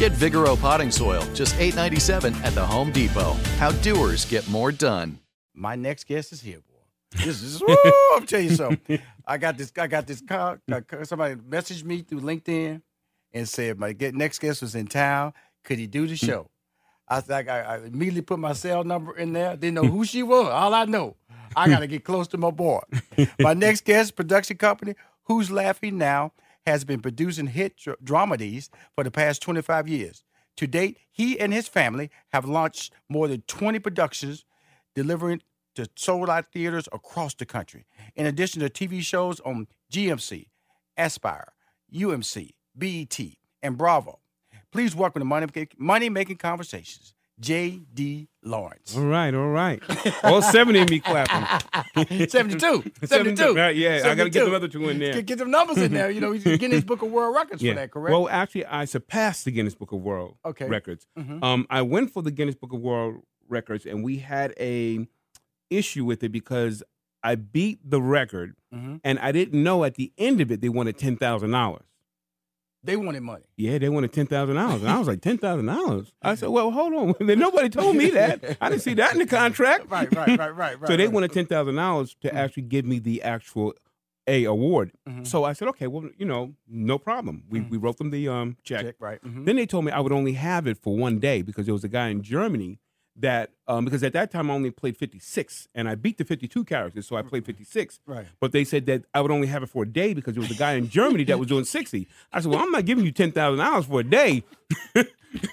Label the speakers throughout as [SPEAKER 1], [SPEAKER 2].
[SPEAKER 1] Get Vigoro potting soil, just $8.97 at the Home Depot. How doers get more done.
[SPEAKER 2] My next guest is here, boy. This is woo, I'm telling you something. I got this. I got this. Call, uh, somebody messaged me through LinkedIn and said my get, next guest was in town. Could he do the hmm. show? I was I, I immediately put my cell number in there. Didn't know who she was. All I know, I got to get close to my boy. my next guest, production company, Who's Laughing Now, has been producing hit dr- dramedies for the past 25 years. To date, he and his family have launched more than 20 productions, delivering to sold out theaters across the country. In addition to TV shows on GMC, Aspire, UMC, BET, and Bravo. Please welcome to Money, Money Making Conversations, J.D. Lawrence.
[SPEAKER 3] All right, all right. All 70 of me clapping.
[SPEAKER 2] 72. 72.
[SPEAKER 3] Right, yeah, I got to get
[SPEAKER 2] 72.
[SPEAKER 3] the other two in there.
[SPEAKER 2] Get, get them numbers in there. You know, he's Guinness Book of World Records
[SPEAKER 3] yeah.
[SPEAKER 2] for that, correct?
[SPEAKER 3] Well, actually, I surpassed the Guinness Book of World
[SPEAKER 2] Okay.
[SPEAKER 3] Records.
[SPEAKER 2] Mhm.
[SPEAKER 3] Um, I went for the Guinness Book of World Records, and we had a issue with it because I beat the record,
[SPEAKER 2] Mhm.
[SPEAKER 3] and I didn't know at the end of it they wanted ten thousand dollars.
[SPEAKER 2] They wanted money.
[SPEAKER 3] Yeah, they wanted ten thousand dollars, and I was like, ten thousand dollars. I said, well, hold on, nobody told me that. I didn't see that in the contract.
[SPEAKER 2] Right, right, right, right, right.
[SPEAKER 3] so they
[SPEAKER 2] right.
[SPEAKER 3] wanted ten thousand dollars to actually give me the actual A award.
[SPEAKER 2] Mhm.
[SPEAKER 3] So I said, okay, well, you know, no problem. We we wrote them the um check.
[SPEAKER 2] Check, right. mhm.
[SPEAKER 3] Then they told me I would only have it for one day because there was a guy in Germany that um because at that time I only played fifty six and I beat the fifty two characters, so I played fifty six.
[SPEAKER 2] Right.
[SPEAKER 3] But they said that I would only have it for a day because there was a guy in Germany that was doing sixty. I said, well, I'm not giving you ten thousand dollars for a day.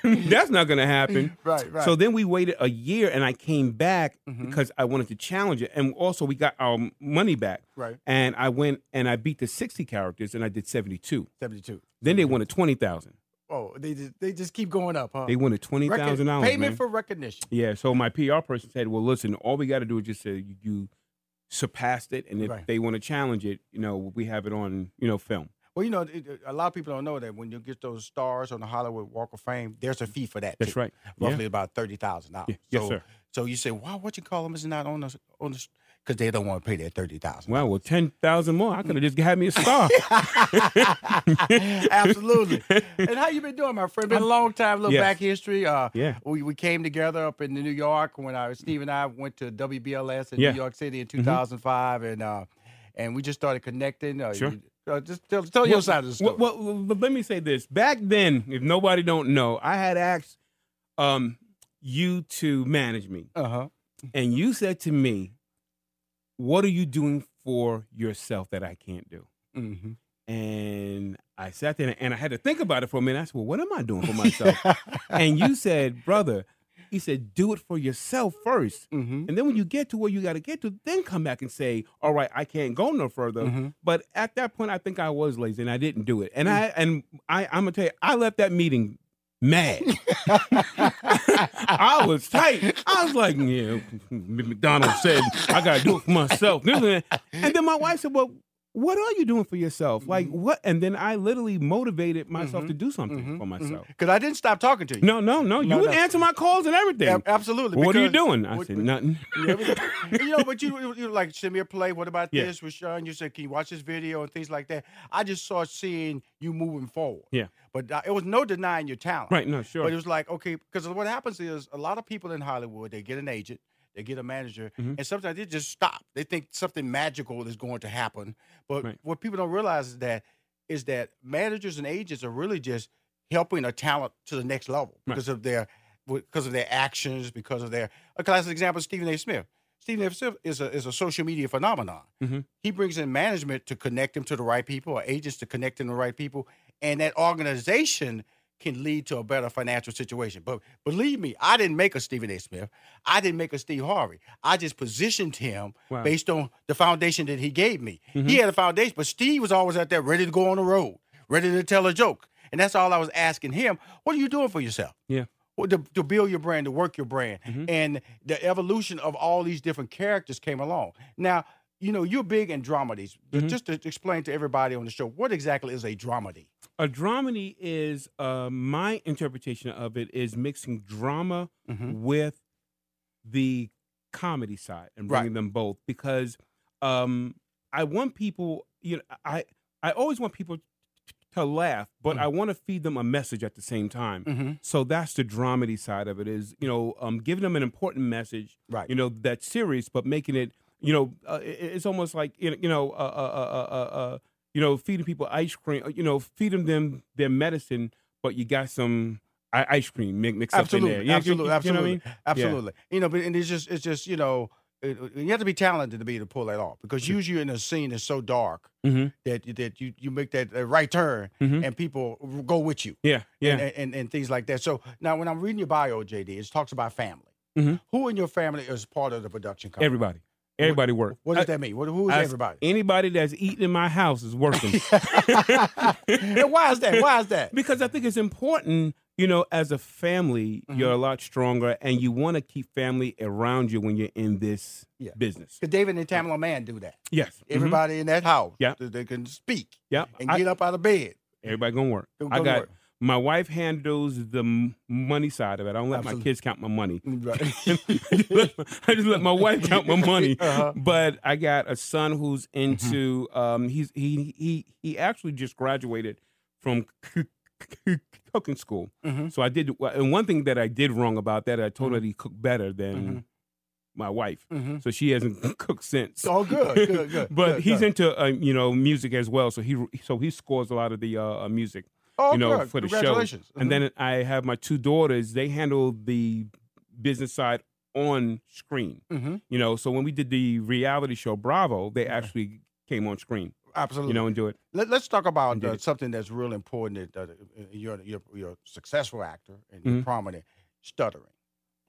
[SPEAKER 3] That's not going to happen.
[SPEAKER 2] Right, right. Mm-hmm.
[SPEAKER 3] So then we waited a year, and I came back because I wanted to challenge it, and also we got our money back.
[SPEAKER 2] Right.
[SPEAKER 3] And I went and I beat the sixty characters, and I did seventy two.
[SPEAKER 2] 72.
[SPEAKER 3] Then they wanted twenty thousand.
[SPEAKER 2] Oh, they just, they just keep going up, huh?
[SPEAKER 3] They wanted twenty
[SPEAKER 2] Recog-
[SPEAKER 3] dollars.
[SPEAKER 2] Payment
[SPEAKER 3] man.
[SPEAKER 2] for recognition.
[SPEAKER 3] Yeah. So my PR person said, "Well, listen, all we got to do is just say you, you surpassed it, and if
[SPEAKER 2] Right.
[SPEAKER 3] they want to challenge it, you know, we have it on, you know, film."
[SPEAKER 2] Well, you know, it, a lot of people don't know that when you get those stars on the Hollywood Walk of Fame, there's a fee for that.
[SPEAKER 3] That's
[SPEAKER 2] too.
[SPEAKER 3] right. Yeah.
[SPEAKER 2] Roughly about thirty thousand dollars.
[SPEAKER 3] Yeah. Yes,
[SPEAKER 2] so,
[SPEAKER 3] sir.
[SPEAKER 2] So you say, "Wow, what you call them is not on the on the," because they don't want to pay that thirty thousand.
[SPEAKER 3] Wow. Well, ten thousand more. I could have just had me a star.
[SPEAKER 2] Absolutely. and how you been doing, my friend? Been a long time. Little
[SPEAKER 3] Yes.
[SPEAKER 2] back history. Uh,
[SPEAKER 3] Yeah.
[SPEAKER 2] We, we came together up in New York when I Steve and I went to WBLS in
[SPEAKER 3] Yeah. Mm-hmm.
[SPEAKER 2] New York City in 2005, and uh, and we just started connecting. Uh,
[SPEAKER 3] Sure.
[SPEAKER 2] you- uh, just tell, tell your side of the story.
[SPEAKER 3] Well, well, but let me say this. Back then, if nobody don't know, I had asked um, you to manage me,
[SPEAKER 2] uh huh.
[SPEAKER 3] and you said to me, "What are you doing for yourself that I can't do?"
[SPEAKER 2] Mm-hmm.
[SPEAKER 3] And I sat there and I had to think about it for a minute. I said, "Well, what am I doing for myself?" and you said, "Brother," he said, "Do it for yourself first.
[SPEAKER 2] Mm-hmm.
[SPEAKER 3] And then when you get to where you got to get to, then come back and say, "All right, I can't go no further."
[SPEAKER 2] Mhm.
[SPEAKER 3] But at that point, I think I was lazy and I didn't do it.
[SPEAKER 2] Mm.
[SPEAKER 3] And I and I, I'm gonna tell you, I left that meeting mad. I was tight. I was like, yeah, McDonald said I gotta do it for myself. And then my wife said, Well, what are you doing for yourself? Like
[SPEAKER 2] Mm-hmm.
[SPEAKER 3] what? And then I literally motivated myself to do something for myself.
[SPEAKER 2] Because I didn't stop talking to you.
[SPEAKER 3] No, no, no. You
[SPEAKER 2] No,
[SPEAKER 3] would
[SPEAKER 2] no.
[SPEAKER 3] answer my calls and everything.
[SPEAKER 2] Ab- absolutely.
[SPEAKER 3] What are you doing? I
[SPEAKER 2] what-
[SPEAKER 3] said nothing.
[SPEAKER 2] Yeah, you know, but you you you like send me a play. What about
[SPEAKER 3] Yeah.
[SPEAKER 2] this, Rushion? You said, can you watch this video and things like that? I just saw seeing you moving forward.
[SPEAKER 3] Yeah.
[SPEAKER 2] But uh, it was no denying your talent.
[SPEAKER 3] Right, no, sure.
[SPEAKER 2] But it was like, okay, because what happens is a lot of people in Hollywood, they get an agent, they get a manager,
[SPEAKER 3] Mm-hmm.
[SPEAKER 2] and sometimes they just stop. They think something magical is going to happen. But
[SPEAKER 3] Right.
[SPEAKER 2] what people don't realize is that is that managers and agents are really just helping a talent to the next level
[SPEAKER 3] Right.
[SPEAKER 2] because of their because of their actions, because of their a classic example, Stephen A. Smith. Stephen A. Smith is a is a social media phenomenon.
[SPEAKER 3] Mhm.
[SPEAKER 2] He brings in management to connect him to the right people, or agents to connect him to the right people, and that organization can lead to a better financial situation. But believe me, I didn't make a Stephen A. Smith. I didn't make a Steve Harvey. I just positioned him
[SPEAKER 3] Wow.
[SPEAKER 2] based on the foundation that he gave me.
[SPEAKER 3] Mm-hmm.
[SPEAKER 2] He had a foundation, but Steve was always out there ready to go on the road, ready to tell a joke. And that's all I was asking him. What are you doing for yourself?
[SPEAKER 3] Yeah.
[SPEAKER 2] Well, to, to build your brand, to work your brand.
[SPEAKER 3] Mm-hmm.
[SPEAKER 2] And the evolution of all these different characters came along. Now, you know, you're big in dramedies.
[SPEAKER 3] Mm-hmm.
[SPEAKER 2] Just to explain to everybody on the show, what exactly is a dramedy?
[SPEAKER 3] A dramedy is uh, my interpretation of it is mixing drama
[SPEAKER 2] Mm-hmm.
[SPEAKER 3] with the comedy side and
[SPEAKER 2] Right.
[SPEAKER 3] bringing them both because um, I want people. You know, I I always want people to laugh, but
[SPEAKER 2] Mm.
[SPEAKER 3] I want to feed them a message at the same time.
[SPEAKER 2] Mm-hmm.
[SPEAKER 3] So that's the dramedy side of it. Is you know, um, giving them an important message.
[SPEAKER 2] Right.
[SPEAKER 3] You know, that's serious, but making it. You know, uh, it- it's almost like you know, you know, uh, uh, uh, uh, uh, you know, feeding people ice cream. uh, You know, feeding them their medicine, but you got some ice cream mi- mixed
[SPEAKER 2] Absolutely,
[SPEAKER 3] up in there. You-
[SPEAKER 2] absolutely,
[SPEAKER 3] you, you know
[SPEAKER 2] absolutely,
[SPEAKER 3] what I mean? Yeah.
[SPEAKER 2] absolutely. You know, but and it's just, it's just, you know, it, you have to be talented to be able to pull that off because usually in a scene that's so dark
[SPEAKER 3] Mhm.
[SPEAKER 2] that that you you make that right turn
[SPEAKER 3] Mhm.
[SPEAKER 2] and people go with you.
[SPEAKER 3] Yeah, yeah.
[SPEAKER 2] and, and, and things like that. So now, when I'm reading your bio, JD, it talks about family.
[SPEAKER 3] Mhm.
[SPEAKER 2] Who in your family is part of the production company?
[SPEAKER 3] Everybody, everybody work.
[SPEAKER 2] What does
[SPEAKER 3] I-
[SPEAKER 2] that mean? What, who is
[SPEAKER 3] I-
[SPEAKER 2] everybody?
[SPEAKER 3] Anybody that's eating in my house is working.
[SPEAKER 2] and why is that? Why is that?
[SPEAKER 3] because I think it's important. You know, as a family,
[SPEAKER 2] Mm-hmm.
[SPEAKER 3] you're a lot stronger, and you want to keep family around you when you're in this
[SPEAKER 2] Yeah.
[SPEAKER 3] business.
[SPEAKER 2] Because David and Tamela Mann do that.
[SPEAKER 3] Yes, Mhm.
[SPEAKER 2] Everybody in that house,
[SPEAKER 3] Yeah.
[SPEAKER 2] they, they can speak
[SPEAKER 3] Yeah,
[SPEAKER 2] and
[SPEAKER 3] I-
[SPEAKER 2] get up out of bed.
[SPEAKER 3] everybody gonna work.
[SPEAKER 2] Go-
[SPEAKER 3] I got
[SPEAKER 2] work.
[SPEAKER 3] My wife handles the money side of it. I don't let my kids count my money.
[SPEAKER 2] Right.
[SPEAKER 3] I just let my wife count my money.
[SPEAKER 2] Uh-huh.
[SPEAKER 3] But I got a son who's into
[SPEAKER 2] Mm-hmm.
[SPEAKER 3] um he's he he he actually just graduated from cooking school.
[SPEAKER 2] Mhm.
[SPEAKER 3] So I did and one thing that I did wrong about that I told her
[SPEAKER 2] Mm-hmm.
[SPEAKER 3] he cooked better than my wife.
[SPEAKER 2] Mhm.
[SPEAKER 3] So she hasn't cooked since.
[SPEAKER 2] Oh, good, good, good.
[SPEAKER 3] but
[SPEAKER 2] good,
[SPEAKER 3] he's
[SPEAKER 2] good.
[SPEAKER 3] into uh, you know music as well. So he so he scores a lot of the uh, uh, music
[SPEAKER 2] oh,
[SPEAKER 3] you know,
[SPEAKER 2] good.
[SPEAKER 3] for the show.
[SPEAKER 2] Congratulations.
[SPEAKER 3] And then I have my two daughters. They handle the business side on screen.
[SPEAKER 2] Mhm.
[SPEAKER 3] You know, so when we did the reality show Bravo, they actually came on screen.
[SPEAKER 2] absolutely.
[SPEAKER 3] You know, and do it.
[SPEAKER 2] Let, us talk about uh, something that's real important. That uh, you're, you're you're a successful actor and you're
[SPEAKER 3] Mhm.
[SPEAKER 2] prominent. Stuttering.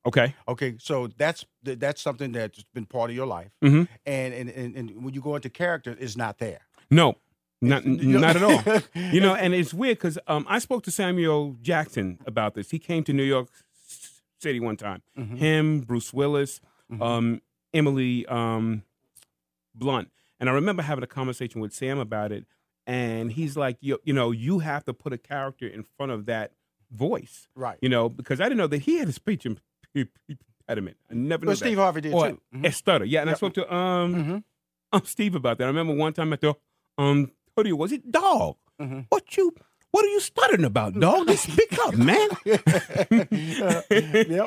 [SPEAKER 3] Okay.
[SPEAKER 2] Okay, so that's that's something that's been part of your life,
[SPEAKER 3] Mhm.
[SPEAKER 2] and, and and and when you go into character, it's not there.
[SPEAKER 3] No, not not at all. You know, and it's weird because um, I spoke to Samuel Jackson about this. He came to New York City one time.
[SPEAKER 2] Mhm.
[SPEAKER 3] Him, Bruce Willis,
[SPEAKER 2] Mhm.
[SPEAKER 3] um, Emily um, Blunt, and I remember having a conversation with Sam about it. And he's like, you, you know, you have to put a character in front of that voice,
[SPEAKER 2] Right.
[SPEAKER 3] you know, because I didn't know that he had a speech impediment. I never knew
[SPEAKER 2] But Steve
[SPEAKER 3] that.
[SPEAKER 2] Harvey did
[SPEAKER 3] Or
[SPEAKER 2] too. Mhm.
[SPEAKER 3] a stutter. Yeah, and I spoke to um,
[SPEAKER 2] Mhm.
[SPEAKER 3] um Steve about that. I remember one time at the um studio, was it dog?
[SPEAKER 2] Mhm.
[SPEAKER 3] What you what are you stuttering about, dog? Just speak up, man.
[SPEAKER 2] yep,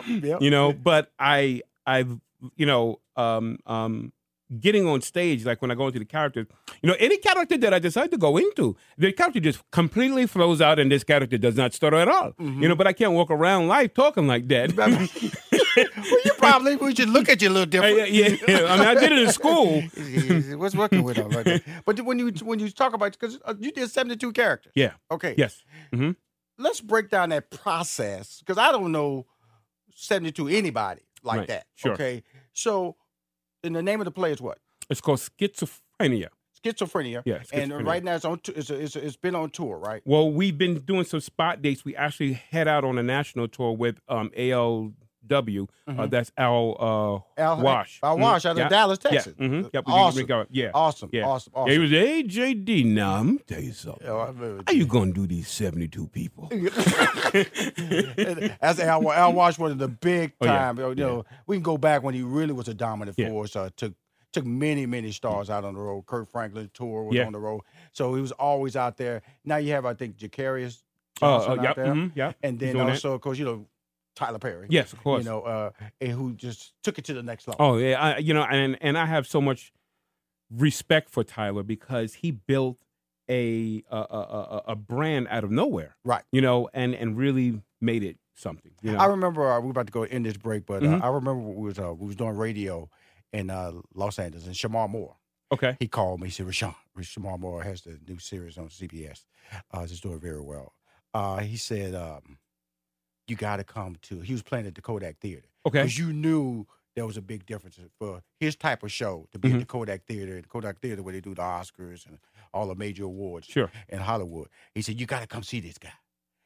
[SPEAKER 2] yep.
[SPEAKER 3] You know, but I I've you know, um um getting on stage, like when I go into the characters, you know, any character that I decide to go into, the character just completely flows out and this character does not stutter at all.
[SPEAKER 2] Mm-hmm.
[SPEAKER 3] You know, but I can't walk around life talking like that.
[SPEAKER 2] well, you probably we should look at you a little different.
[SPEAKER 3] yeah, yeah, yeah. I mean, I did it in school.
[SPEAKER 2] What's working with them right? But when you when you talk about because you did seventy two characters.
[SPEAKER 3] Yeah.
[SPEAKER 2] Okay.
[SPEAKER 3] Yes. hmm
[SPEAKER 2] Let's break down that process because I don't know seventy two anybody like
[SPEAKER 3] Right.
[SPEAKER 2] that.
[SPEAKER 3] Sure.
[SPEAKER 2] Okay. So, and the name of the play is what?
[SPEAKER 3] It's called schizophrenia.
[SPEAKER 2] schizophrenia.
[SPEAKER 3] Yeah,
[SPEAKER 2] And right now it's on. t- It's, it's, it's been on tour, right?
[SPEAKER 3] Well, we've been doing some spot dates. We actually head out on a national tour with um, ALW. Uh, that's Al uh,
[SPEAKER 2] Mm-hmm. Al
[SPEAKER 3] Wash.
[SPEAKER 2] Al
[SPEAKER 3] Mhm.
[SPEAKER 2] Wash out of
[SPEAKER 3] Yeah.
[SPEAKER 2] Dallas,
[SPEAKER 3] Yeah.
[SPEAKER 2] Texas.
[SPEAKER 3] mhm. Yep. we- we
[SPEAKER 2] Awesome.
[SPEAKER 3] yeah.
[SPEAKER 2] Awesome.
[SPEAKER 3] Yeah.
[SPEAKER 2] Awesome.
[SPEAKER 3] Yeah,
[SPEAKER 2] Awesome.
[SPEAKER 3] He was, hey, JD, now I'm gonna tell you something.
[SPEAKER 2] Yeah,
[SPEAKER 3] How you gonna do these seventy-two people?
[SPEAKER 2] As Al, Al Wash, one of the big
[SPEAKER 3] Oh, yeah.
[SPEAKER 2] time. You know, we can go back when he really was a dominant
[SPEAKER 3] Yeah.
[SPEAKER 2] force. Uh, took took many many stars out on the road. Kirk Franklin tour was
[SPEAKER 3] Yeah.
[SPEAKER 2] on the road, so he was always out there. Now you have, I think, Je'Caryous
[SPEAKER 3] Oh,
[SPEAKER 2] Johnson
[SPEAKER 3] uh,
[SPEAKER 2] out
[SPEAKER 3] yep,
[SPEAKER 2] there,
[SPEAKER 3] mhm, yep.
[SPEAKER 2] and then
[SPEAKER 3] doing that.
[SPEAKER 2] also, of course, you know, Tyler Perry.
[SPEAKER 3] Yes, of course.
[SPEAKER 2] You know, uh, and who just took it to the next level.
[SPEAKER 3] Oh yeah, I, you know, and and I have so much respect for Tyler because he built a a, a, a- a brand out of nowhere,
[SPEAKER 2] Right.
[SPEAKER 3] You know, and and really made it something. You know,
[SPEAKER 2] I remember uh, we were about to go in this break, but uh, I remember we was uh, we was doing radio in uh, Los Angeles, and Shemar Moore.
[SPEAKER 3] okay,
[SPEAKER 2] He called me. He said, "Rushion, Shemar Moore has the new series on CBS. Uh, it's doing very well." Uh, he said, um, "You got to come to." He was playing at the Kodak Theater
[SPEAKER 3] okay,
[SPEAKER 2] because you knew there was a big difference for his type of show to be
[SPEAKER 3] Mhm.
[SPEAKER 2] at the Kodak Theater, and Kodak Theater where they do the Oscars and all the major awards
[SPEAKER 3] sure,
[SPEAKER 2] in Hollywood. He said, "You got to come see this guy."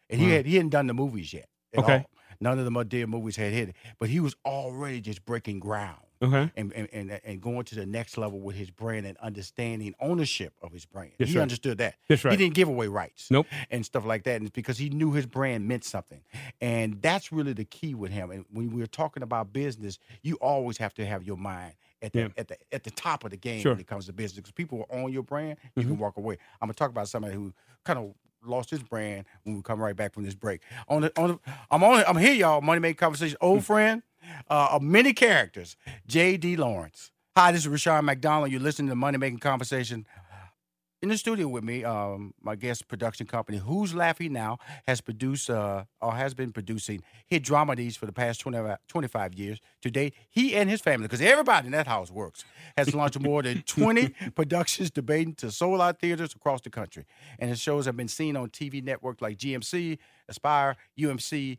[SPEAKER 2] And he had he hadn't done the movies yet.
[SPEAKER 3] Okay.
[SPEAKER 2] all. None of the Madea movies had hit it, but he was already just breaking ground
[SPEAKER 3] okay,
[SPEAKER 2] and, and and and going to the next level with his brand and understanding ownership of his brand.
[SPEAKER 3] That's
[SPEAKER 2] he
[SPEAKER 3] right.
[SPEAKER 2] understood that.
[SPEAKER 3] that's right.
[SPEAKER 2] He didn't give away rights.
[SPEAKER 3] Nope.
[SPEAKER 2] And stuff like that. And it's because he knew his brand meant something. And that's really the key with him. And when we're talking about business, you always have to have your mind at the
[SPEAKER 3] Yeah.
[SPEAKER 2] at the at the top of the game
[SPEAKER 3] Sure.
[SPEAKER 2] when it comes to business. Because people are on your brand, you
[SPEAKER 3] Mhm.
[SPEAKER 2] can walk away. I'm gonna talk about somebody who kind of lost his brand when we come right back from this break. On the on the, I'm on I'm here, y'all. Money Making Conversation. Old
[SPEAKER 3] Mm.
[SPEAKER 2] friend uh, of many characters, J.D. Lawrence. Hi, this is Rushion McDonald. You're listening to Money Making Conversation. In the studio with me, um, my guest production company, Who's Laughing Now, has produced uh, or has been producing hit dramedies for the past 20, 25 years. To date, he and his family, because everybody in that house works, has launched more than 20 productions debating to sold out theaters across the country. And his shows have been seen on TV networks like GMC, Aspire, UMC,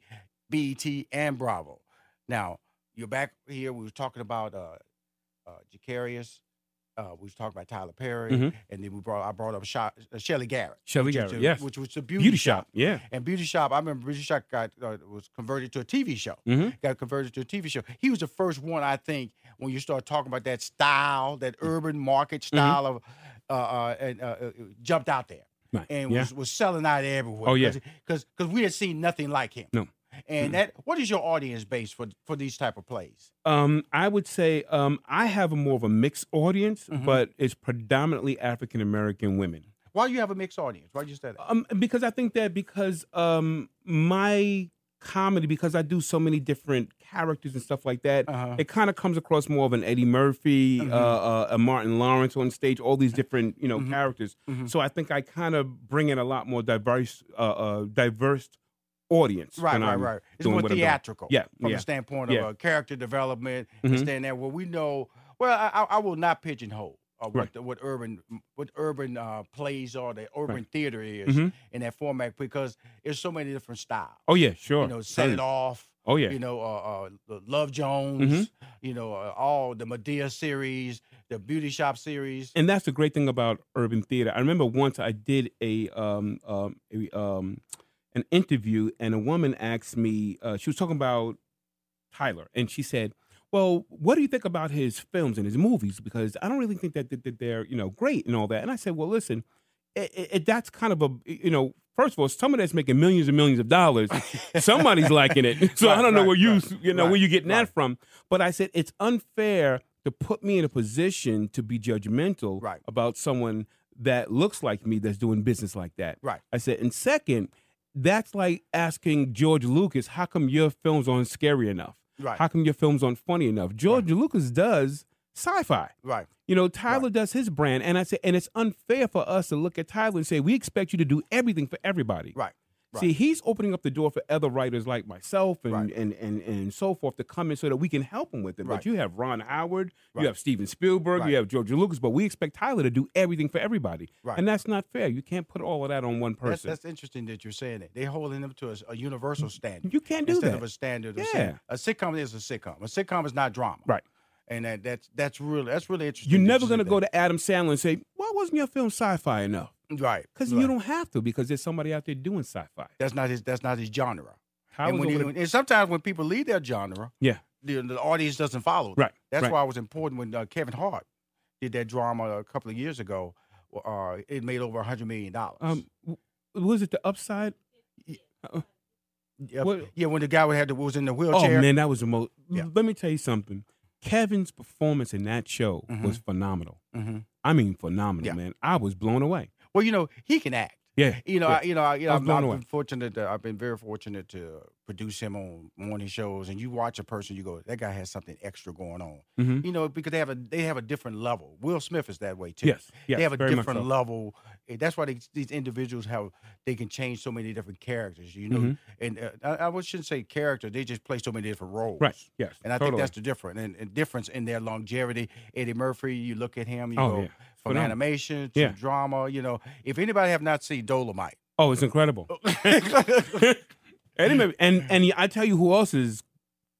[SPEAKER 2] BET, and Bravo. Now, you're back here. We were talking about uh, uh, Je'Caryous. Uh, we was talking about Tyler Perry,
[SPEAKER 3] Mhm.
[SPEAKER 2] and then we brought I brought up Sha- uh, Shelly Garrett.
[SPEAKER 3] Shelly
[SPEAKER 2] which
[SPEAKER 3] Garrett,
[SPEAKER 2] the-
[SPEAKER 3] yes.
[SPEAKER 2] which was a beauty,
[SPEAKER 3] Beauty
[SPEAKER 2] shop.
[SPEAKER 3] shop, yeah,
[SPEAKER 2] And Beauty Shop, I remember Beauty Shop got uh, was converted to a TV show.
[SPEAKER 3] hmm
[SPEAKER 2] Got converted to a TV show. He was the first one, I think, when you start talking about that style, that
[SPEAKER 3] Mm.
[SPEAKER 2] urban market
[SPEAKER 3] Mm-hmm.
[SPEAKER 2] style of, uh, uh, and uh, uh, jumped out there
[SPEAKER 3] right,
[SPEAKER 2] and
[SPEAKER 3] yeah.
[SPEAKER 2] was, was selling out everywhere.
[SPEAKER 3] Oh, yeah.
[SPEAKER 2] because because we had seen nothing like him.
[SPEAKER 3] No.
[SPEAKER 2] And that what is your audience base for for these type of plays?
[SPEAKER 3] Um, I would say um, I have a more of a mixed audience,
[SPEAKER 2] Mhm.
[SPEAKER 3] but it's predominantly African American women.
[SPEAKER 2] Why do you have a mixed audience? Why do you say that?
[SPEAKER 3] Um, because I think that because um my comedy, because I do so many different characters and stuff like that,
[SPEAKER 2] Uh-huh.
[SPEAKER 3] it kind of comes across more of an Eddie Murphy,
[SPEAKER 2] Mhm.
[SPEAKER 3] uh, uh, a Martin Lawrence on stage, all these different you know
[SPEAKER 2] Mhm.
[SPEAKER 3] characters.
[SPEAKER 2] Mhm.
[SPEAKER 3] So I think I kind of bring in a lot more diverse, uh, uh, diverse audience.
[SPEAKER 2] Right, right,
[SPEAKER 3] I'm
[SPEAKER 2] right. It's more
[SPEAKER 3] what I'm doing.
[SPEAKER 2] theatrical.
[SPEAKER 3] Yeah,
[SPEAKER 2] From
[SPEAKER 3] yeah.
[SPEAKER 2] the standpoint
[SPEAKER 3] Yeah.
[SPEAKER 2] of uh, character development,
[SPEAKER 3] Mhm.
[SPEAKER 2] and staying there. Well, we know. Well, I, I will not pigeonhole uh, what
[SPEAKER 3] Right.
[SPEAKER 2] the, what urban what urban uh, plays are, the urban theater is
[SPEAKER 3] Mhm.
[SPEAKER 2] in that format because there's so many different styles.
[SPEAKER 3] Oh yeah, sure.
[SPEAKER 2] You know, set it off.
[SPEAKER 3] Oh yeah.
[SPEAKER 2] You know, uh, uh, Love Jones.
[SPEAKER 3] Mhm.
[SPEAKER 2] You know, uh, all the Madea series, the Beauty Shop series.
[SPEAKER 3] and that's the great thing about urban theater. I remember once I did a um um a, um an interview, and a woman asked me. Uh, she was talking about Tyler, and she said, "Well, what do you think about his films and his movies? Because I don't really think that, that, that they're you know great and all that." And I said, "Well, listen, it, it, that's kind of a you know." First of all, someone that's making millions and millions of dollars, somebody's liking it. So I don't know
[SPEAKER 2] right,
[SPEAKER 3] where you
[SPEAKER 2] right,
[SPEAKER 3] you know
[SPEAKER 2] right,
[SPEAKER 3] where you getting
[SPEAKER 2] right.
[SPEAKER 3] that from. But I said it's unfair to put me in a position to be judgmental
[SPEAKER 2] Right.
[SPEAKER 3] about someone that looks like me that's doing business like that.
[SPEAKER 2] Right.
[SPEAKER 3] I said, and second, that's like asking George Lucas, how come your films aren't scary enough?
[SPEAKER 2] Right.
[SPEAKER 3] How come your films aren't funny enough? George Lucas does sci-fi.
[SPEAKER 2] right.
[SPEAKER 3] You know, Tyler does his brand, and I say, and it's unfair for us to look at Tyler and say we expect you to do everything for everybody.
[SPEAKER 2] Right. Right.
[SPEAKER 3] See, he's opening up the door for other writers like myself and,
[SPEAKER 2] Right.
[SPEAKER 3] and, and, and so forth to come in so that we can help him with it.
[SPEAKER 2] Right.
[SPEAKER 3] But you have Ron Howard, you have Steven Spielberg, you have George Lucas, but we expect Tyler to do everything for everybody.
[SPEAKER 2] Right.
[SPEAKER 3] And that's not fair. You can't put all of that on one person.
[SPEAKER 2] that's interesting that you're saying that. They're holding them to a, a universal standard.
[SPEAKER 3] you can't do
[SPEAKER 2] instead
[SPEAKER 3] that.
[SPEAKER 2] of a standard.
[SPEAKER 3] Yeah.
[SPEAKER 2] a sitcom is a sitcom. A sitcom is not drama.
[SPEAKER 3] Right.
[SPEAKER 2] And that, that's that's really that's really interesting.
[SPEAKER 3] You're never going to
[SPEAKER 2] said
[SPEAKER 3] go to Adam Sandler and say, "Why wasn't your film sci-fi enough?
[SPEAKER 2] Right.
[SPEAKER 3] Because
[SPEAKER 2] right.
[SPEAKER 3] you don't have to, because there's somebody out there doing sci-fi.
[SPEAKER 2] That's not his. That's not his genre.
[SPEAKER 3] How
[SPEAKER 2] and, when and sometimes when people leave their genre,
[SPEAKER 3] yeah,
[SPEAKER 2] the, the audience doesn't follow. them.
[SPEAKER 3] Right,
[SPEAKER 2] That's
[SPEAKER 3] right.
[SPEAKER 2] why it was important when uh, Kevin Hart did that drama a couple of years ago. Uh, it made over a hundred million dollars.
[SPEAKER 3] um, was it the upside?
[SPEAKER 2] yeah,
[SPEAKER 3] what-
[SPEAKER 2] yeah, when the guy had the, was in the wheelchair.
[SPEAKER 3] Oh man, that was the most.
[SPEAKER 2] Yeah.
[SPEAKER 3] Let me tell you something. Kevin's performance in that show
[SPEAKER 2] Mhm.
[SPEAKER 3] was phenomenal.
[SPEAKER 2] hmm
[SPEAKER 3] I mean, phenomenal,
[SPEAKER 2] Yeah.
[SPEAKER 3] man. I was blown away.
[SPEAKER 2] Well, you know, he can act.
[SPEAKER 3] Yeah,
[SPEAKER 2] You know,
[SPEAKER 3] yeah.
[SPEAKER 2] I, you know, I, you know, I've, I've been fortunate. To, I've been very fortunate to produce him on morning shows. And you watch a person, you go, that guy has something extra going on.
[SPEAKER 3] Mhm.
[SPEAKER 2] You know, because they have a they have a different level. Will Smith is that way too.
[SPEAKER 3] Yes, yes,
[SPEAKER 2] they have a different
[SPEAKER 3] so.
[SPEAKER 2] level. That's why they, these individuals have they can change so many different characters. You know,
[SPEAKER 3] Mhm.
[SPEAKER 2] and uh, I, I shouldn't say character. They just play so many different roles.
[SPEAKER 3] Right. Yes.
[SPEAKER 2] And I think that's the difference and, and difference in their longevity. Eddie Murphy, you look at him, you
[SPEAKER 3] Oh,
[SPEAKER 2] go
[SPEAKER 3] yeah.
[SPEAKER 2] From
[SPEAKER 3] Phenomenal.
[SPEAKER 2] animation to
[SPEAKER 3] Yeah.
[SPEAKER 2] drama. You know, if anybody have not seen Dolomite,
[SPEAKER 3] Oh, it's incredible. Murphy- and and I tell you who else is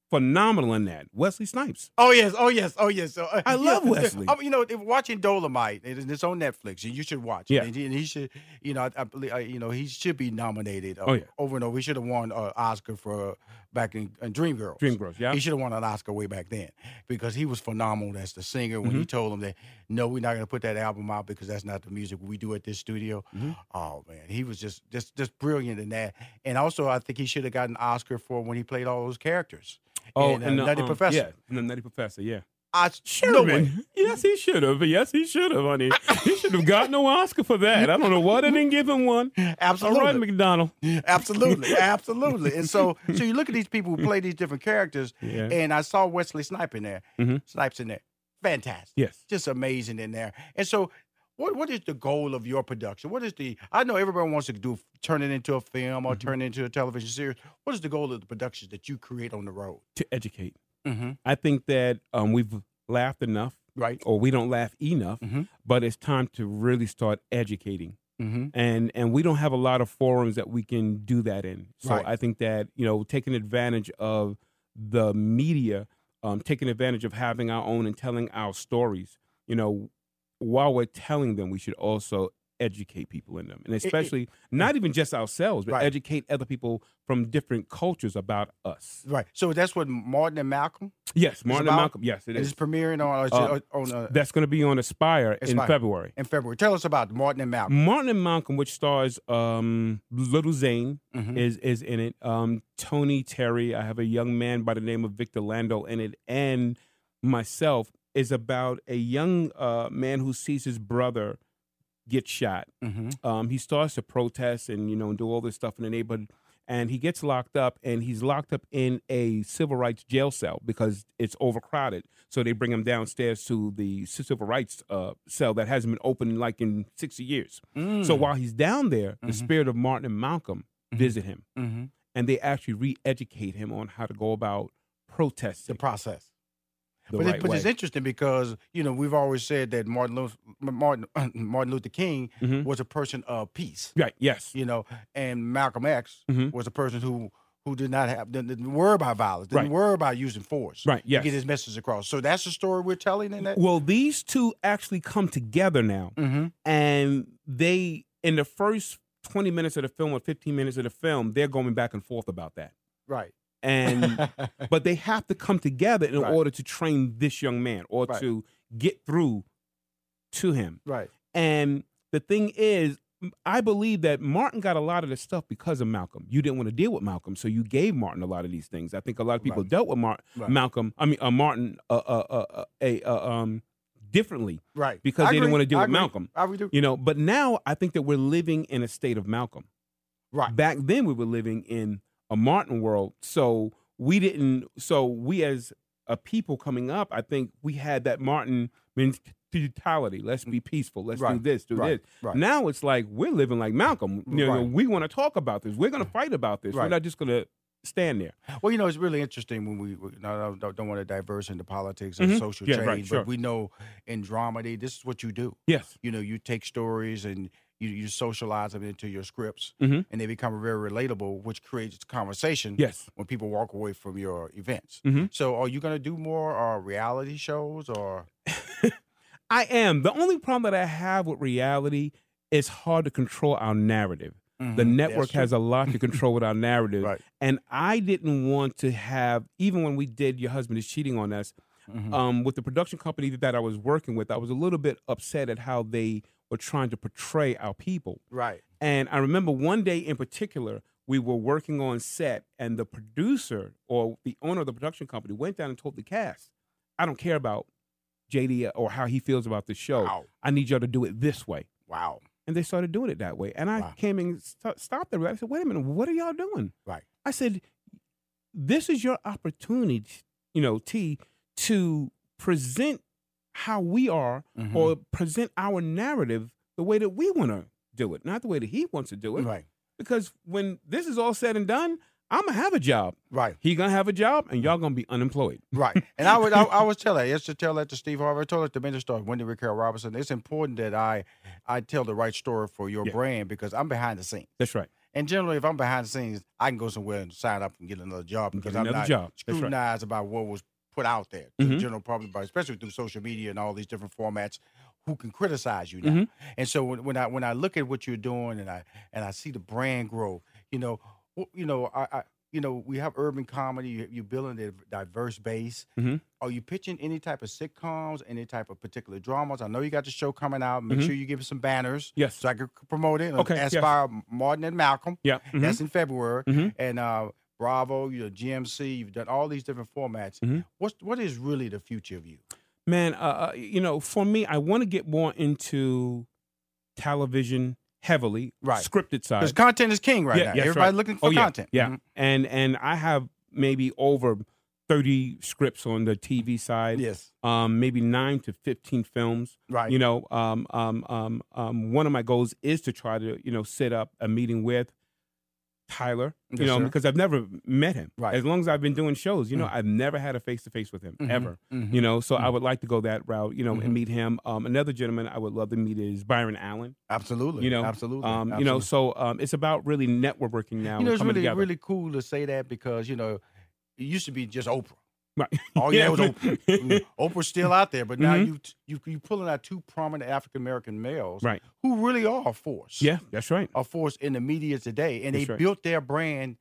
[SPEAKER 3] phenomenal in that? Wesley Snipes.
[SPEAKER 2] Oh yes, oh yes, oh yes. So, uh,
[SPEAKER 3] I love
[SPEAKER 2] yeah,
[SPEAKER 3] Wesley.
[SPEAKER 2] um, you know, if watching Dolomite, it's on Netflix, and you should watch it.
[SPEAKER 3] Yeah.
[SPEAKER 2] And he, and he should, you know, I, I believe, uh, you know, he should be nominated. Uh,
[SPEAKER 3] Oh, yeah.
[SPEAKER 2] over and over. He should have won uh, Oscar for back in, in Dreamgirls.
[SPEAKER 3] Dreamgirls, yeah.
[SPEAKER 2] He should have won an Oscar way back then because he was phenomenal as the singer. When he
[SPEAKER 3] Mm-hmm.
[SPEAKER 2] told him that no, we're not going to put that album out because that's not the music we do at this studio.
[SPEAKER 3] Mm-hmm.
[SPEAKER 2] Oh man, he was just just just brilliant in that. And also, I think he should have gotten an Oscar for when he played all those characters.
[SPEAKER 3] Oh,
[SPEAKER 2] in, uh,
[SPEAKER 3] and the,
[SPEAKER 2] Nutty
[SPEAKER 3] um,
[SPEAKER 2] Professor.
[SPEAKER 3] Yeah, and the Nutty Professor. Yeah.
[SPEAKER 2] I,
[SPEAKER 3] Sure,
[SPEAKER 2] no way.
[SPEAKER 3] Yes, he should have. Yes, he should have, honey. He should have got no Oscar for that. I don't know why they didn't give him one.
[SPEAKER 2] Absolutely.
[SPEAKER 3] All right, McDonald.
[SPEAKER 2] Absolutely, absolutely. And so, so you look at these people who play these different characters,
[SPEAKER 3] Yeah.
[SPEAKER 2] and I saw Wesley Snipes in there.
[SPEAKER 3] Mhm.
[SPEAKER 2] Snipes in there, fantastic.
[SPEAKER 3] Yes.
[SPEAKER 2] just amazing in there. And so, what what is the goal of your production? What is the? I know everybody wants to do turn it into a film or
[SPEAKER 3] Mm-hmm.
[SPEAKER 2] turn it into a television series. What is the goal of the productions that you create on the road?
[SPEAKER 3] To educate.
[SPEAKER 2] Mm-hmm.
[SPEAKER 3] I think that um, we've laughed enough,
[SPEAKER 2] Right.
[SPEAKER 3] or we don't laugh enough,
[SPEAKER 2] Mhm.
[SPEAKER 3] but it's time to really start educating.
[SPEAKER 2] Mm-hmm.
[SPEAKER 3] and and we don't have a lot of forums that we can do that in. So
[SPEAKER 2] Right.
[SPEAKER 3] I think that you know taking advantage of the media, um, taking advantage of having our own and telling our stories. You know, while we're telling them, we should also educate people in them, and especially not even just ourselves, but
[SPEAKER 2] Right.
[SPEAKER 3] educate other people from different cultures about us.
[SPEAKER 2] Right. So that's what Martin and Malcolm
[SPEAKER 3] Yes, Martin and Malcolm. Yes, it
[SPEAKER 2] is
[SPEAKER 3] is.
[SPEAKER 2] premiering on
[SPEAKER 3] Uh,
[SPEAKER 2] on uh,
[SPEAKER 3] That's going to be on Aspire, in February.
[SPEAKER 2] in February. Tell us about Martin and Malcolm.
[SPEAKER 3] Martin and Malcolm, which stars um, Little Zane,
[SPEAKER 2] Mhm.
[SPEAKER 3] is is in it. Um, Tony Terry, I have a young man by the name of Victor Lando in it, and myself is about a young uh, man who sees his brother get shot.
[SPEAKER 2] Mm-hmm.
[SPEAKER 3] Um, he starts to protest and you know and do all this stuff in the neighborhood, and he gets locked up, and he's locked up in a civil rights jail cell because it's overcrowded. So they bring him downstairs to the civil rights uh, cell that hasn't been open like in sixty years.
[SPEAKER 2] Mm.
[SPEAKER 3] So while he's down there, the
[SPEAKER 2] Mhm.
[SPEAKER 3] spirit of Martin and Malcolm visit him,
[SPEAKER 2] Mm-hmm.
[SPEAKER 3] and they actually re-educate him on how to go about protesting The
[SPEAKER 2] process.
[SPEAKER 3] The
[SPEAKER 2] but,
[SPEAKER 3] right
[SPEAKER 2] it, but it's interesting because you know we've always said that Martin Luther, Martin Martin Luther King
[SPEAKER 3] Mhm.
[SPEAKER 2] was a person of peace,
[SPEAKER 3] right? Yes.
[SPEAKER 2] you know, and Malcolm X
[SPEAKER 3] Mhm.
[SPEAKER 2] was a person who who did not have didn't, didn't worry about violence, didn't
[SPEAKER 3] Right.
[SPEAKER 2] worry about using force,
[SPEAKER 3] Right, Yes.
[SPEAKER 2] to get his message across. So that's the story we're telling in that.
[SPEAKER 3] Well, these two actually come together now,
[SPEAKER 2] Mm-hmm.
[SPEAKER 3] and they in the first twenty minutes of the film or fifteen minutes of the film, they're going back and forth about that,
[SPEAKER 2] Right.
[SPEAKER 3] And but they have to come together in
[SPEAKER 2] Right.
[SPEAKER 3] order to train this young man or
[SPEAKER 2] Right.
[SPEAKER 3] to get through to him.
[SPEAKER 2] right.
[SPEAKER 3] And the thing is, i believe that Martin got a lot of the stuff because of Malcolm. You didn't want to deal with Malcolm, so you gave Martin a lot of these things. I think a lot of people
[SPEAKER 2] Right.
[SPEAKER 3] dealt with Mar-. Malcolm. I mean, uh, Martin, uh, uh, uh, uh, a uh, um, differently,
[SPEAKER 2] Right.
[SPEAKER 3] Because
[SPEAKER 2] I
[SPEAKER 3] they didn't wanna deal
[SPEAKER 2] I
[SPEAKER 3] with
[SPEAKER 2] agree.
[SPEAKER 3] Malcolm.
[SPEAKER 2] I do.
[SPEAKER 3] you know. But now I think that we're living in a state of Malcolm.
[SPEAKER 2] Right.
[SPEAKER 3] Back then, we were living in a Martin world, so we didn't. So we, as a people coming up, I think we had that Martin mentality. Let's be peaceful. Let's do this. Do
[SPEAKER 2] right,
[SPEAKER 3] this.
[SPEAKER 2] right.
[SPEAKER 3] Now it's like we're living like Malcolm. You know,
[SPEAKER 2] Right.
[SPEAKER 3] we want to talk about this. We're going to fight about this. We're not just going to stand there.
[SPEAKER 2] Well, you know, it's really interesting when we, no, don't, want to diverse into politics and
[SPEAKER 3] Mhm.
[SPEAKER 2] social
[SPEAKER 3] Yeah,
[SPEAKER 2] change,
[SPEAKER 3] right, sure.
[SPEAKER 2] but we know in dramedy, this is what you do.
[SPEAKER 3] Yes.
[SPEAKER 2] You know, you take stories and you, you socialize them into your scripts,
[SPEAKER 3] Mhm.
[SPEAKER 2] and they become very relatable, which creates conversation.
[SPEAKER 3] Yes.
[SPEAKER 2] When people walk away from your events.
[SPEAKER 3] Mhm.
[SPEAKER 2] So, are you going to do more uh, reality shows or?
[SPEAKER 3] I am. The only problem that I have with reality is hard to control our narrative. The
[SPEAKER 2] Mhm.
[SPEAKER 3] network has a lot to control with our narrative.
[SPEAKER 2] Right.
[SPEAKER 3] And I didn't want to have, even when we did Your Husband is Cheating on Us,
[SPEAKER 2] Mhm.
[SPEAKER 3] um, with the production company that I was working with, I was a little bit upset at how they were trying to portray our people.
[SPEAKER 2] right.
[SPEAKER 3] And I remember one day in particular, we were working on set, and the producer or the owner of the production company went down and told the cast, I don't care about JD or how he feels about the show.
[SPEAKER 2] Wow.
[SPEAKER 3] I need y'all to do it this way.
[SPEAKER 2] Wow.
[SPEAKER 3] And they started doing it that way. And I
[SPEAKER 2] Wow.
[SPEAKER 3] came and st- stopped them. I said, wait a minute, what are y'all doing?
[SPEAKER 2] Right.
[SPEAKER 3] I said, this is your opportunity, you know, T, to present how we are
[SPEAKER 2] Mhm.
[SPEAKER 3] or present our narrative the way that we want to do it, not the way that he wants to do it.
[SPEAKER 2] Right.
[SPEAKER 3] Because when this is all said and done, I'm gonna have a job.
[SPEAKER 2] Right.
[SPEAKER 3] He gonna have a job, and y'all gonna be unemployed.
[SPEAKER 2] Right. And I would I, I was tell that. I used to tell that to Steve Harvey. I told it to Mentor Star, Wendy Raquel Robinson. It's important that I I tell the right story for your
[SPEAKER 3] Yeah.
[SPEAKER 2] brand because I'm behind the scenes.
[SPEAKER 3] That's right.
[SPEAKER 2] And generally, if I'm behind the scenes, I can go somewhere and sign up and get another job because I'm not
[SPEAKER 3] job. That's right.
[SPEAKER 2] scrutinized about what was put out there to the
[SPEAKER 3] Mhm.
[SPEAKER 2] general public, but especially through social media and all these different formats, who can criticize you now.
[SPEAKER 3] Mhm.
[SPEAKER 2] And so when, when I when I look at what you're doing and I and I see the brand grow, you know, you know, I, I you know, we have urban comedy. You, you're building a diverse base.
[SPEAKER 3] Mhm.
[SPEAKER 2] Are you pitching any type of sitcoms, any type of particular dramas? I know you got the show coming out. Make
[SPEAKER 3] Mhm.
[SPEAKER 2] sure you give us some banners
[SPEAKER 3] Yes.
[SPEAKER 2] so I can promote it.
[SPEAKER 3] Okay, yes.
[SPEAKER 2] Aspire Martin and Malcolm.
[SPEAKER 3] Yeah.
[SPEAKER 2] That's in February.
[SPEAKER 3] Mhm.
[SPEAKER 2] And uh, Bravo, you know, GMC. You've done all these different formats.
[SPEAKER 3] Mhm.
[SPEAKER 2] What's what is really the future of you?
[SPEAKER 3] Man, uh, uh, you know, for me, I want to get more into television heavily,
[SPEAKER 2] Right.
[SPEAKER 3] Scripted side.
[SPEAKER 2] Because content is king right
[SPEAKER 3] Yeah,
[SPEAKER 2] now.
[SPEAKER 3] yes,
[SPEAKER 2] Everybody's
[SPEAKER 3] right.
[SPEAKER 2] looking for
[SPEAKER 3] oh, yeah,
[SPEAKER 2] content.
[SPEAKER 3] Yeah,
[SPEAKER 2] Mhm.
[SPEAKER 3] and and I have maybe over thirty scripts on the TV side.
[SPEAKER 2] Yes.
[SPEAKER 3] Um, maybe nine to fifteen films.
[SPEAKER 2] Right.
[SPEAKER 3] You know, um, um, um, um, one of my goals is to try to you know set up a meeting with Tyler. You
[SPEAKER 2] Yes,
[SPEAKER 3] know,
[SPEAKER 2] sir.
[SPEAKER 3] because I've never met him.
[SPEAKER 2] Right.
[SPEAKER 3] As long as I've been doing shows, you know,
[SPEAKER 2] Mm.
[SPEAKER 3] I've never had a face to face with him
[SPEAKER 2] Mhm,
[SPEAKER 3] ever.
[SPEAKER 2] mhm.
[SPEAKER 3] You know, so I would like to go that route. You know, and meet him. Um, another gentleman I would love to meet is Byron Allen.
[SPEAKER 2] Absolutely.
[SPEAKER 3] You know,
[SPEAKER 2] absolutely.
[SPEAKER 3] Um, you know, so um, it's about really networking now.
[SPEAKER 2] you know, it's really
[SPEAKER 3] together.
[SPEAKER 2] really cool to say that because you know, it used to be just Oprah.
[SPEAKER 3] Right.
[SPEAKER 2] All you
[SPEAKER 3] Yeah.
[SPEAKER 2] was Oprah. Mm, Oprah's still out there, but now
[SPEAKER 3] Mhm.
[SPEAKER 2] you you you pulling out two prominent African American males,
[SPEAKER 3] Right.
[SPEAKER 2] Who really are a force.
[SPEAKER 3] Yeah, that's right.
[SPEAKER 2] a force in the media today, and
[SPEAKER 3] That's
[SPEAKER 2] they
[SPEAKER 3] right.
[SPEAKER 2] built their brand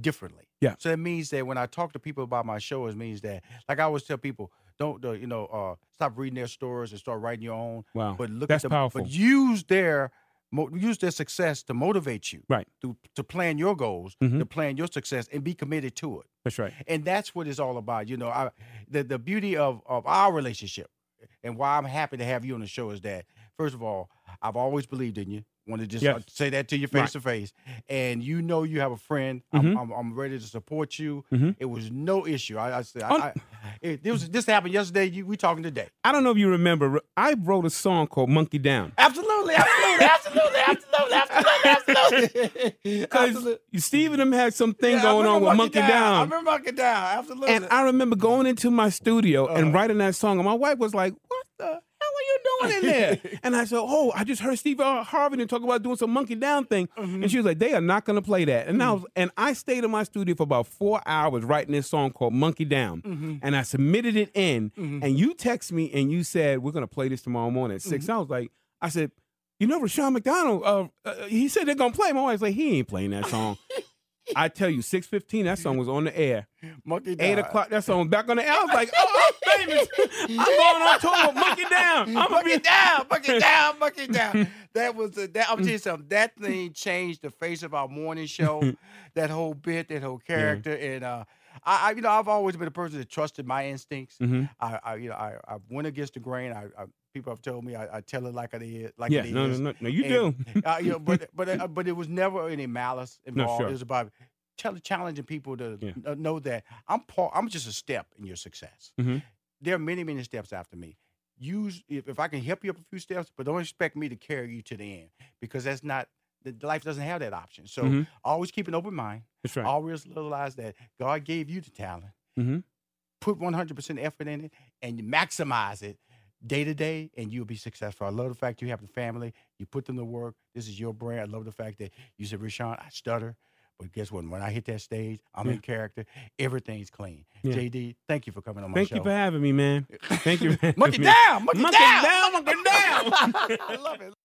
[SPEAKER 2] differently.
[SPEAKER 3] Yeah.
[SPEAKER 2] So it means that when I talk to people about my show, it means that, like I always tell people, don't uh, you know, uh, stop reading their stories and start writing your own.
[SPEAKER 3] Wow.
[SPEAKER 2] But look
[SPEAKER 3] That's
[SPEAKER 2] at the,
[SPEAKER 3] powerful.
[SPEAKER 2] But use their mo- use their success to motivate you,
[SPEAKER 3] Right.
[SPEAKER 2] To to plan your goals,
[SPEAKER 3] Mhm.
[SPEAKER 2] to plan your success, and be committed to it.
[SPEAKER 3] That's right.
[SPEAKER 2] And that's what it's all about. You know, I, the the beauty of of our relationship, and why I'm happy to have you on the show is that first of all, I've always believed in you. Want to just
[SPEAKER 3] Yes.
[SPEAKER 2] uh, say that to you
[SPEAKER 3] Right.
[SPEAKER 2] face to face, and you know you have a friend.
[SPEAKER 3] Mhm.
[SPEAKER 2] I'm, I'm I'm ready to support you.
[SPEAKER 3] Mhm.
[SPEAKER 2] It was no issue. I, I said, I, I, it, this was this happened yesterday. You, we talking today.
[SPEAKER 3] I don't know if you remember. I wrote a song called "Monkey Down"
[SPEAKER 2] Absolutely, absolutely, absolutely, absolutely, absolutely, absolutely.
[SPEAKER 3] because. Steve and them had something
[SPEAKER 2] Yeah,
[SPEAKER 3] going on with "Monkey
[SPEAKER 2] I
[SPEAKER 3] Down," I
[SPEAKER 2] remember Monkey Down. Absolutely.
[SPEAKER 3] and I remember going into my studio and
[SPEAKER 2] Uh.
[SPEAKER 3] writing that song, and my wife was like, "What the hell are you doing in there?" and I said, "Oh, I just heard Steve Harvey talk about doing some Monkey Down thing,"
[SPEAKER 2] Mm-hmm.
[SPEAKER 3] and she was like, "They are not going to play that." And I was, and I stayed in my studio for about four hours writing this song called "Monkey Down,"
[SPEAKER 2] Mm-hmm.
[SPEAKER 3] and I submitted it in. And you text me and you said, "We're going to play this tomorrow morning at 6
[SPEAKER 2] Mm-hmm.
[SPEAKER 3] I was like, "I said." You know, Rushion McDonald, uh, uh, he said they're gonna play. My wife's like, he ain't playing that song. I tell you, six fifteen, that song was on the air.
[SPEAKER 2] Monkey Down.
[SPEAKER 3] Eight o'clock, that song was back on the air. I was like, oh, I'm famous. I'm going on tour Monkey Down. I'm
[SPEAKER 2] Buck
[SPEAKER 3] be
[SPEAKER 2] it down, it down, it down. That was a, that. I'm telling you something. That thing changed the face of our morning show. that whole bit, that whole character, and uh, I, I, you know, I've always been a person that trusted my instincts.
[SPEAKER 3] Mhm.
[SPEAKER 2] I, I, you know, I, I went against the grain. I, I people have told me I, I tell it like it is, like
[SPEAKER 3] Yeah,
[SPEAKER 2] it
[SPEAKER 3] no, no,
[SPEAKER 2] is.
[SPEAKER 3] no, no, you do.
[SPEAKER 2] Uh, you know, but but uh, but it was never any malice involved.
[SPEAKER 3] No, sure.
[SPEAKER 2] It was about chall- challenging people to
[SPEAKER 3] Yeah.
[SPEAKER 2] know that I'm part. I'm just a step in your success.
[SPEAKER 3] Mhm.
[SPEAKER 2] There are many many steps after me. Use if, if I can help you up a few steps, but don't expect me to carry you to the end because that's not. The life doesn't have that option. So
[SPEAKER 3] Mhm.
[SPEAKER 2] always keep an open mind.
[SPEAKER 3] That's right.
[SPEAKER 2] Always realize that God gave you the talent.
[SPEAKER 3] Mhm.
[SPEAKER 2] Put 100% effort in it and you maximize it day to day, and you'll be successful. I love the fact you have the family. You put them to work. This is your brand. I love the fact that you said, Rushion, I stutter, But guess what? When I hit that stage, I'm
[SPEAKER 3] Yeah.
[SPEAKER 2] in character. Everything's clean.
[SPEAKER 3] Yeah.
[SPEAKER 2] JD, thank you for coming on my show.
[SPEAKER 3] Thank you for having me, man. Thank you.
[SPEAKER 2] Monkey down, monkey
[SPEAKER 3] Monkey
[SPEAKER 2] down.
[SPEAKER 3] down, monkey down.
[SPEAKER 2] I love it.